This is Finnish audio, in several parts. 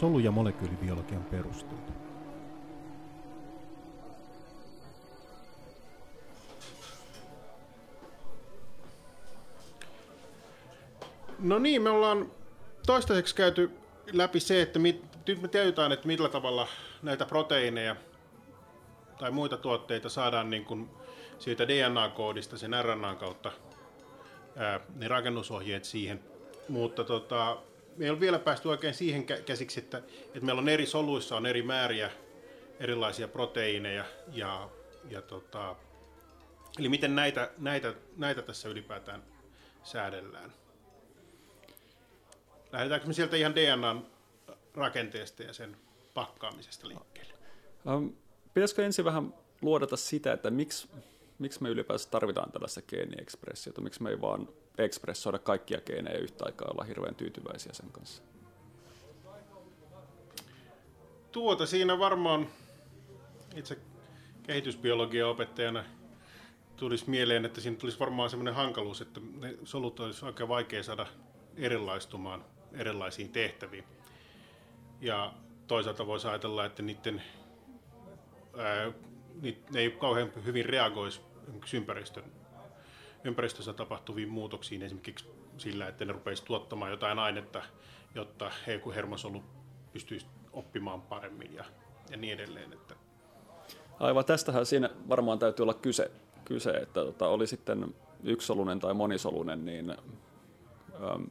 solu- ja molekyylibiologian perusteita. No niin, me ollaan toistaiseksi käyty läpi se, että mit, nyt me tiedetään, että millä tavalla näitä proteiineja tai muita tuotteita saadaan niin kuin siitä DNA-koodista sen RNA kautta ää, ne rakennusohjeet siihen. Mutta tota, me ei ole vielä päästy oikein siihen käsiksi, että, että meillä on eri soluissa on eri määriä erilaisia proteiineja ja, ja tota, eli miten näitä, näitä, näitä tässä ylipäätään säädellään. Lähdetäänkö me sieltä ihan DNAn rakenteesta ja sen pakkaamisesta liikkeelle? Pitäisikö ensin vähän luodata sitä, että miksi, miksi me ylipäänsä tarvitaan tällaista geeniekspressiota, miksi me ei vaan ekspressoida kaikkia geenejä yhtä aikaa olla hirveän tyytyväisiä sen kanssa? Tuota siinä varmaan itse kehitysbiologian opettajana tulisi mieleen, että siinä tulisi varmaan sellainen hankaluus, että ne solut olisi aika vaikea saada erilaistumaan erilaisiin tehtäviin. Ja toisaalta voisi ajatella, että niiden, ää, ne ei kauhean hyvin reagoisi ympäristön, ympäristössä tapahtuviin muutoksiin, esimerkiksi sillä, että ne rupeisi tuottamaan jotain ainetta, jotta hermosolu pystyisi oppimaan paremmin ja, ja niin edelleen. Että. Aivan, tästähän siinä varmaan täytyy olla kyse, kyse että tota, oli sitten yksisolunen tai monisolunen, niin ähm,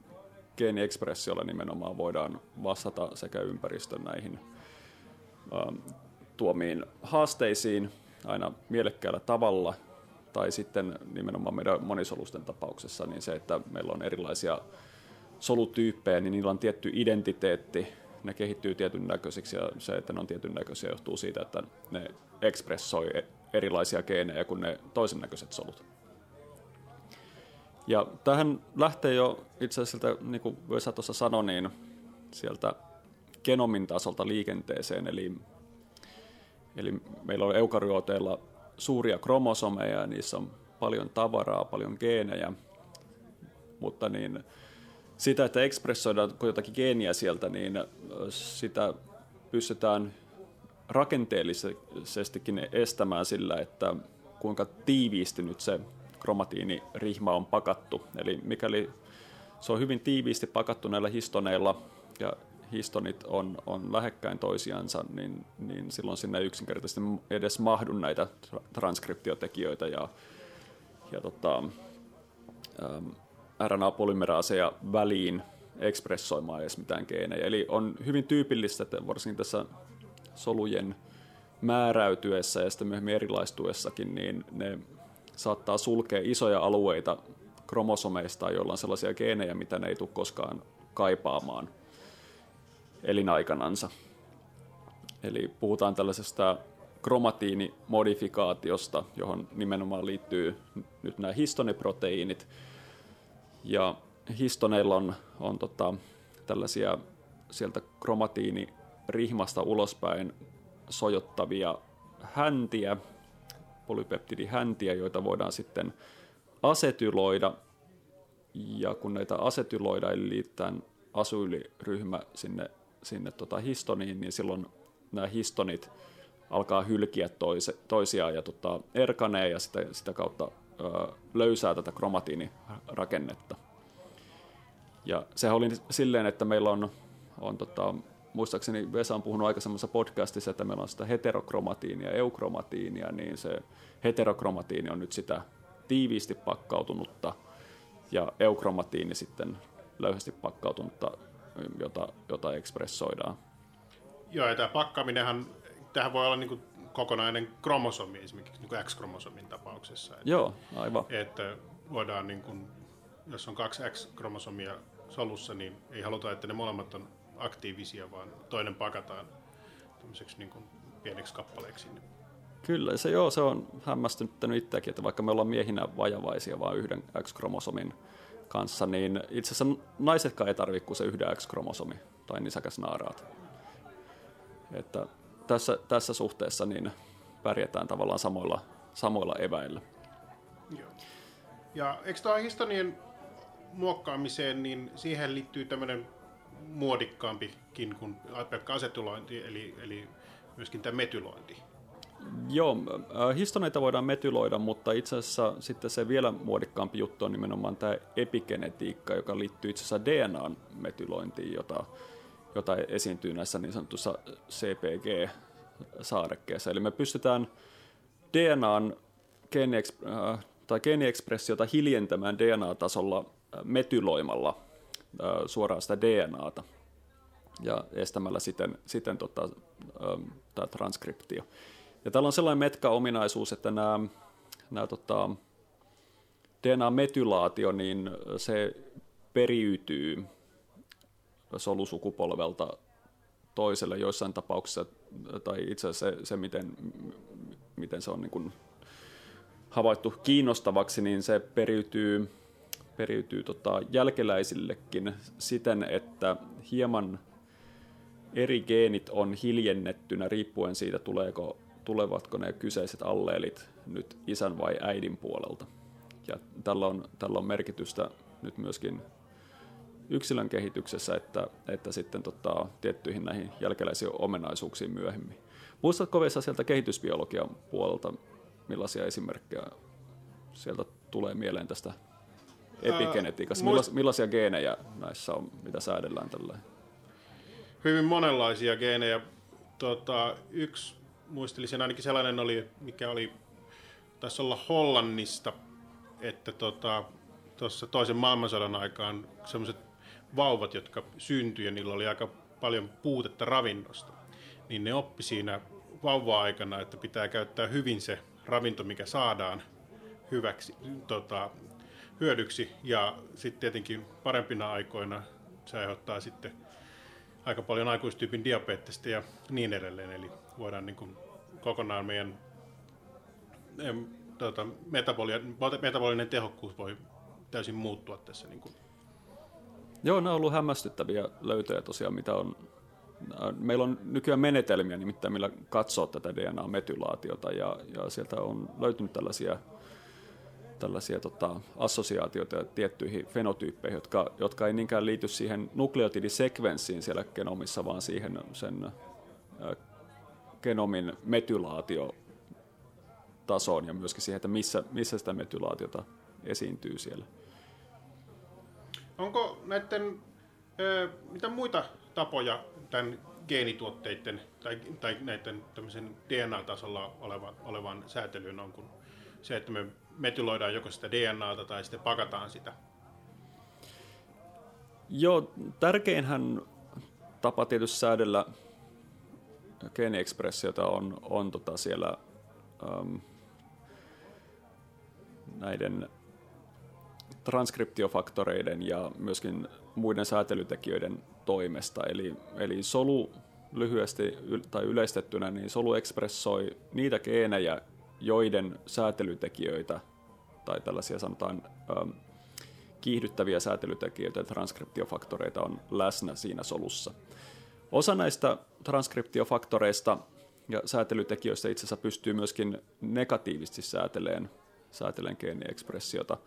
geeniekspressiolla nimenomaan voidaan vastata sekä ympäristön näihin ähm, tuomiin haasteisiin aina mielekkäällä tavalla, tai sitten nimenomaan meidän monisolusten tapauksessa niin se, että meillä on erilaisia solutyyppejä, niin niillä on tietty identiteetti, ne kehittyy tietyn näköisiksi ja se, että ne on tietyn näköisiä johtuu siitä, että ne ekspressoi erilaisia geenejä kuin ne toisen näköiset solut. Ja tähän lähtee jo itse asiassa, niin kuin Vesa tuossa sanoi, niin sieltä genomin tasolta liikenteeseen, eli, eli meillä on eukaryooteilla suuria kromosomeja ja niissä on paljon tavaraa, paljon geenejä, mutta niin sitä, että ekspressoidaan jotakin geeniä sieltä, niin sitä pystytään rakenteellisestikin estämään sillä, että kuinka tiiviisti nyt se kromatiinirihma on pakattu. Eli mikäli se on hyvin tiiviisti pakattu näillä histoneilla ja histonit on, on lähekkäin toisiansa, niin, niin silloin sinne ei yksinkertaisesti edes mahdu näitä transkriptiotekijöitä ja, ja tota, ähm, RNA-polymeraaseja väliin ekspressoimaan edes mitään geenejä. Eli on hyvin tyypillistä, että varsinkin tässä solujen määräytyessä ja sitten myöhemmin erilaistuessakin, niin ne saattaa sulkea isoja alueita kromosomeista, joilla on sellaisia geenejä, mitä ne ei tule koskaan kaipaamaan elinaikanansa. Eli puhutaan tällaisesta kromatiinimodifikaatiosta, johon nimenomaan liittyy nyt nämä histoniproteiinit. Ja histoneilla on, on tota, tällaisia sieltä kromatiinirihmasta ulospäin sojottavia häntiä, polypeptidihäntiä, joita voidaan sitten asetyloida. Ja kun näitä asetyloida, eli liittää asyyliryhmä sinne, sinne tota histoniin, niin silloin nämä histonit alkaa hylkiä toise, toisiaan ja tota, erkanee ja sitä, sitä kautta ö, löysää tätä kromatiinirakennetta. Ja sehän oli silleen, että meillä on, on tota, muistaakseni Vesa on puhunut aikaisemmassa podcastissa, että meillä on sitä heterokromatiinia ja eukromatiinia, niin se heterokromatiini on nyt sitä tiiviisti pakkautunutta ja eukromatiini sitten löyhästi pakkautunutta, jota, jota ekspressoidaan. Joo, ja tämä pakkaaminenhan, tähän voi olla niin kuin kokonainen kromosomi esimerkiksi niin kuin X-kromosomin tapauksessa. Että, Joo, aivan. Että voidaan, niin kuin, jos on kaksi X-kromosomia solussa, niin ei haluta, että ne molemmat on aktiivisia, vaan toinen pakataan tämmöiseksi niin kuin pieneksi kappaleeksi. Kyllä, se, joo, se on hämmästyttänyt itseäkin, että vaikka me ollaan miehinä vajavaisia vain yhden X-kromosomin kanssa, niin itse asiassa naisetkaan ei tarvitse kuin se yhden X-kromosomi tai nisäkäsnaaraat. Että tässä, tässä suhteessa niin pärjätään tavallaan samoilla, samoilla eväillä. Joo. Ja eikö tuo historian muokkaamiseen, niin siihen liittyy tämmöinen muodikkaampikin kuin pelkkä asetulointi, eli, eli myöskin tämä metylointi. Joo, histoneita voidaan metyloida, mutta itse asiassa sitten se vielä muodikkaampi juttu on nimenomaan tämä epigenetiikka, joka liittyy itse asiassa DNAn metylointiin, jota, jota esiintyy näissä niin sanotussa CPG-saarekkeessa. Eli me pystytään DNAn tai geeniekspressiota hiljentämään DNA-tasolla metyloimalla suoraan sitä DNAta ja estämällä siten, siten tota, tämä transkriptio. Ja täällä on sellainen metka-ominaisuus, että nämä, nämä tota, DNA-metylaatio, niin se periytyy solusukupolvelta toiselle. Joissain tapauksissa, tai itse asiassa se, se miten, miten se on niin kuin havaittu kiinnostavaksi, niin se periytyy, periytyy tota jälkeläisillekin siten, että hieman eri geenit on hiljennettynä riippuen siitä, tuleeko, tulevatko ne kyseiset alleelit nyt isän vai äidin puolelta. Ja tällä on, tällä on merkitystä nyt myöskin yksilön kehityksessä, että, että sitten tota, tiettyihin näihin jälkeläisiin omenaisuuksiin myöhemmin. Muistatko Vesa sieltä kehitysbiologian puolelta, millaisia esimerkkejä sieltä tulee mieleen tästä epigenetiikasta? Millas, millaisia geenejä näissä on, mitä säädellään tällä? Hyvin monenlaisia geenejä. Tota, yksi muistelisin ainakin sellainen oli, mikä oli, taisi olla Hollannista, että tota, tuossa toisen maailmansodan aikaan sellaiset vauvat, jotka syntyi ja niillä oli aika paljon puutetta ravinnosta, niin ne oppi siinä vauva-aikana, että pitää käyttää hyvin se ravinto, mikä saadaan hyväksi, tota, hyödyksi. Ja sitten tietenkin parempina aikoina se aiheuttaa sitten aika paljon aikuistyypin diabeettista ja niin edelleen. Eli voidaan niin kuin kokonaan meidän em, tota, metabolinen tehokkuus voi täysin muuttua tässä. Niin kuin. Joo, ne on ollut hämmästyttäviä löytöjä tosiaan, mitä on Meillä on nykyään menetelmiä nimittäin, millä katsoo tätä DNA-metylaatiota ja, ja sieltä on löytynyt tällaisia, tällaisia tota, assosiaatioita tiettyihin fenotyyppeihin, jotka, jotka ei niinkään liity siihen nukleotidisekvenssiin siellä genomissa, vaan siihen sen ä, genomin metylaatio tasoon ja myöskin siihen, että missä, missä sitä metylaatiota esiintyy siellä. Onko näiden, mitä muita tapoja tämän geenituotteiden tai, tai näiden DNA-tasolla olevan, olevan säätelyyn on kuin se, että me metyloidaan joko sitä DNAta tai sitten pakataan sitä? Joo, tärkeinhän tapa tietysti säädellä geeniekspressiota on, on tota siellä äm, näiden transkriptiofaktoreiden ja myöskin muiden säätelytekijöiden toimesta. Eli, eli solu lyhyesti tai yleistettynä, niin solu ekspressoi niitä geenejä, joiden säätelytekijöitä tai tällaisia sanotaan ähm, kiihdyttäviä säätelytekijöitä ja transkriptiofaktoreita on läsnä siinä solussa. Osa näistä transkriptiofaktoreista ja säätelytekijöistä itse asiassa pystyy myöskin negatiivisesti sääteleen, sääteleen geeniekspressiota.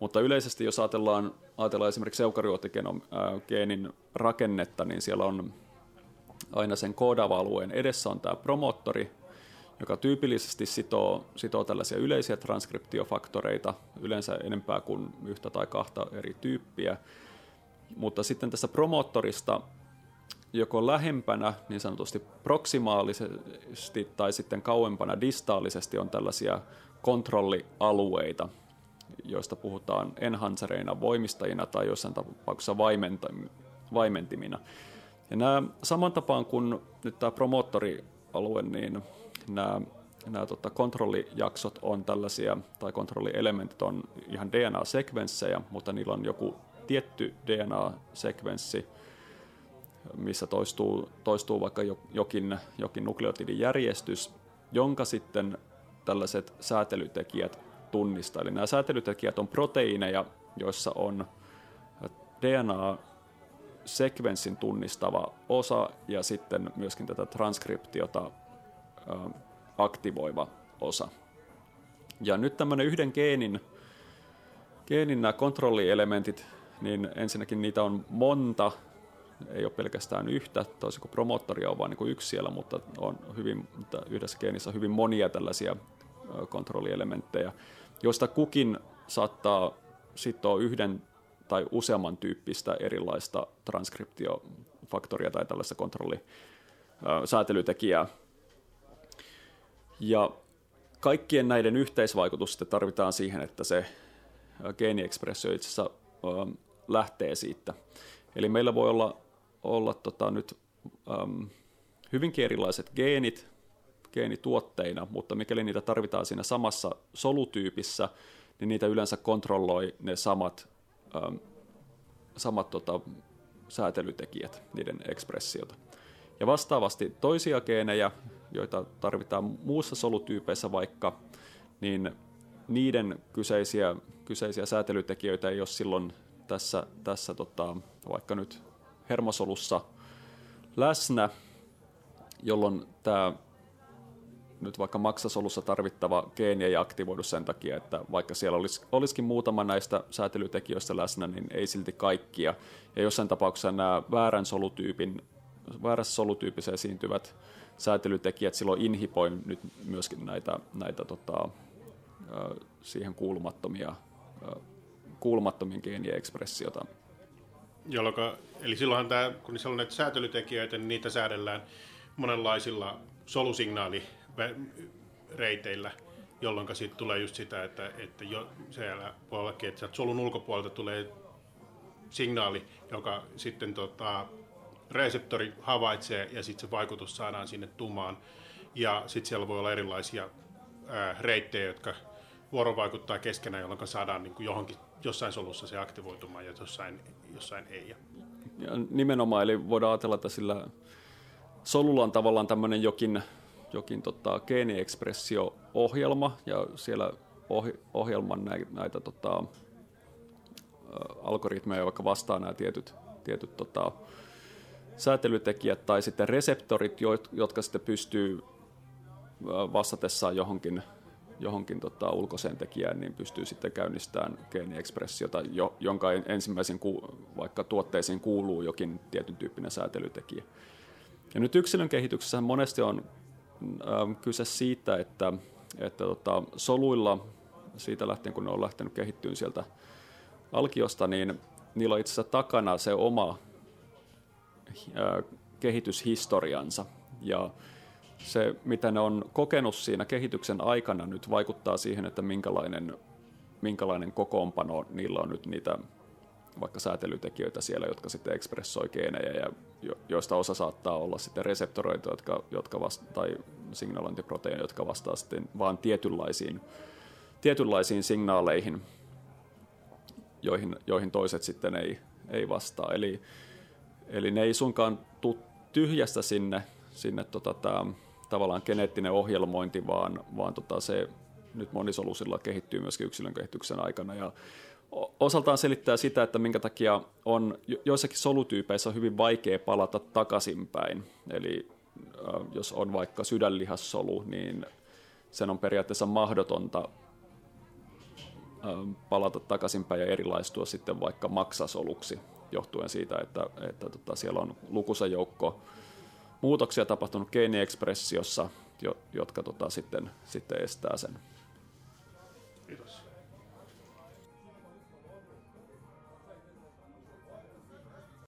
Mutta yleisesti, jos ajatellaan, ajatellaan esimerkiksi eukaryoottigeenin rakennetta, niin siellä on aina sen koodaava alueen edessä on tämä promottori, joka tyypillisesti sitoo, sitoo tällaisia yleisiä transkriptiofaktoreita, yleensä enempää kuin yhtä tai kahta eri tyyppiä. Mutta sitten tässä promottorista joko lähempänä, niin sanotusti proksimaalisesti tai sitten kauempana distaalisesti on tällaisia kontrollialueita, joista puhutaan enhancereina, voimistajina tai jossain tapauksessa vaimentimina. Ja nämä saman tapaan kuin nyt tämä promoottorialue, niin nämä, nämä tota, kontrollijaksot on tällaisia, tai kontrollielementit on ihan DNA-sekvenssejä, mutta niillä on joku tietty DNA-sekvenssi, missä toistuu, toistuu vaikka jokin, jokin nukleotidijärjestys, jonka sitten tällaiset säätelytekijät tunnista. Eli nämä säätelytekijät on proteiineja, joissa on DNA-sekvenssin tunnistava osa ja sitten myöskin tätä transkriptiota aktivoiva osa. Ja nyt tämmöinen yhden geenin, geenin nämä kontrollielementit, niin ensinnäkin niitä on monta, ei ole pelkästään yhtä, toisin kuin promottoria on vain niin yksi siellä, mutta on hyvin, yhdessä geenissä on hyvin monia tällaisia kontrollielementtejä, joista kukin saattaa sitoa yhden tai useamman tyyppistä erilaista transkriptiofaktoria tai tällaista kontrollisäätelytekijää. Ja kaikkien näiden yhteisvaikutusta tarvitaan siihen, että se geeniekspressio itse asiassa lähtee siitä. Eli meillä voi olla, olla tota, nyt äm, hyvinkin erilaiset geenit geenituotteina, mutta mikäli niitä tarvitaan siinä samassa solutyypissä, niin niitä yleensä kontrolloi ne samat, äm, samat tota, säätelytekijät niiden ekspressiota. Ja vastaavasti toisia geenejä, joita tarvitaan muussa solutyypeissä vaikka, niin niiden kyseisiä, kyseisiä säätelytekijöitä ei ole silloin tässä, tässä tota, vaikka nyt hermosolussa läsnä, jolloin tämä nyt vaikka maksasolussa tarvittava geeni ei aktivoidu sen takia, että vaikka siellä olisi, olisikin muutama näistä säätelytekijöistä läsnä, niin ei silti kaikkia. Ja jossain tapauksessa nämä väärän solutyypin, väärässä solutyypissä esiintyvät säätelytekijät silloin inhipoi nyt myöskin näitä, näitä tota, siihen kuulumattomia, kuulumattomien geenien ekspressiota. Jolloin, eli silloinhan tämä, kun siellä on näitä säätelytekijöitä, niin niitä säädellään monenlaisilla solusignaalireiteillä, jolloin siitä tulee just sitä, että, että jo siellä voi ollakin, että solun ulkopuolelta tulee signaali, joka sitten tota, reseptori havaitsee ja sitten se vaikutus saadaan sinne tumaan. Ja sitten siellä voi olla erilaisia ää, reittejä, jotka vuorovaikuttaa keskenään, jolloin saadaan niin kuin johonkin, jossain solussa se aktivoitumaan ja jossain, jossain ei. Ja nimenomaan, eli voidaan ajatella, että sillä solulla on tavallaan tämmöinen jokin, jokin tota, geeniekspressio-ohjelma, ja siellä ohi, ohjelman näitä, näitä tota, algoritmeja, vaikka vastaa nämä tietyt, tietyt tota, säätelytekijät tai sitten reseptorit, jotka sitten pystyy vastatessaan johonkin, johonkin tota, ulkoiseen tekijään, niin pystyy sitten käynnistämään geeniekspressiota, jo, jonka ensimmäisen ku, vaikka tuotteisiin kuuluu jokin tietyn tyyppinen säätelytekijä. Ja nyt yksilön kehityksessä monesti on kyse siitä, että, että tota, soluilla, siitä lähtien kun ne on lähtenyt kehittyä sieltä alkiosta, niin niillä on itse asiassa takana se oma kehityshistoriansa. Ja se, mitä ne on kokenut siinä kehityksen aikana, nyt vaikuttaa siihen, että minkälainen, minkälainen kokoonpano niillä on nyt niitä vaikka säätelytekijöitä siellä, jotka sitten ekspressoi geenejä ja jo, joista osa saattaa olla sitten reseptoroita, jotka, jotka vasta, tai signalointiproteiineja, jotka vastaa sitten vaan tietynlaisiin, tietynlaisiin signaaleihin, joihin, joihin toiset sitten ei, ei vastaa. Eli, eli ne ei suinkaan tule tyhjästä sinne, sinne tota, tää, tavallaan geneettinen ohjelmointi, vaan, vaan tota, se nyt monisolusilla kehittyy myöskin yksilön kehityksen aikana. Ja osaltaan selittää sitä, että minkä takia on joissakin solutyypeissä on hyvin vaikea palata takaisinpäin. Eli jos on vaikka sydänlihassolu, niin sen on periaatteessa mahdotonta palata takaisinpäin ja erilaistua sitten vaikka maksasoluksi, johtuen siitä, että, että tota, siellä on lukuisa joukko muutoksia tapahtunut geeniekspressiossa, jotka tota, sitten, sitten estää sen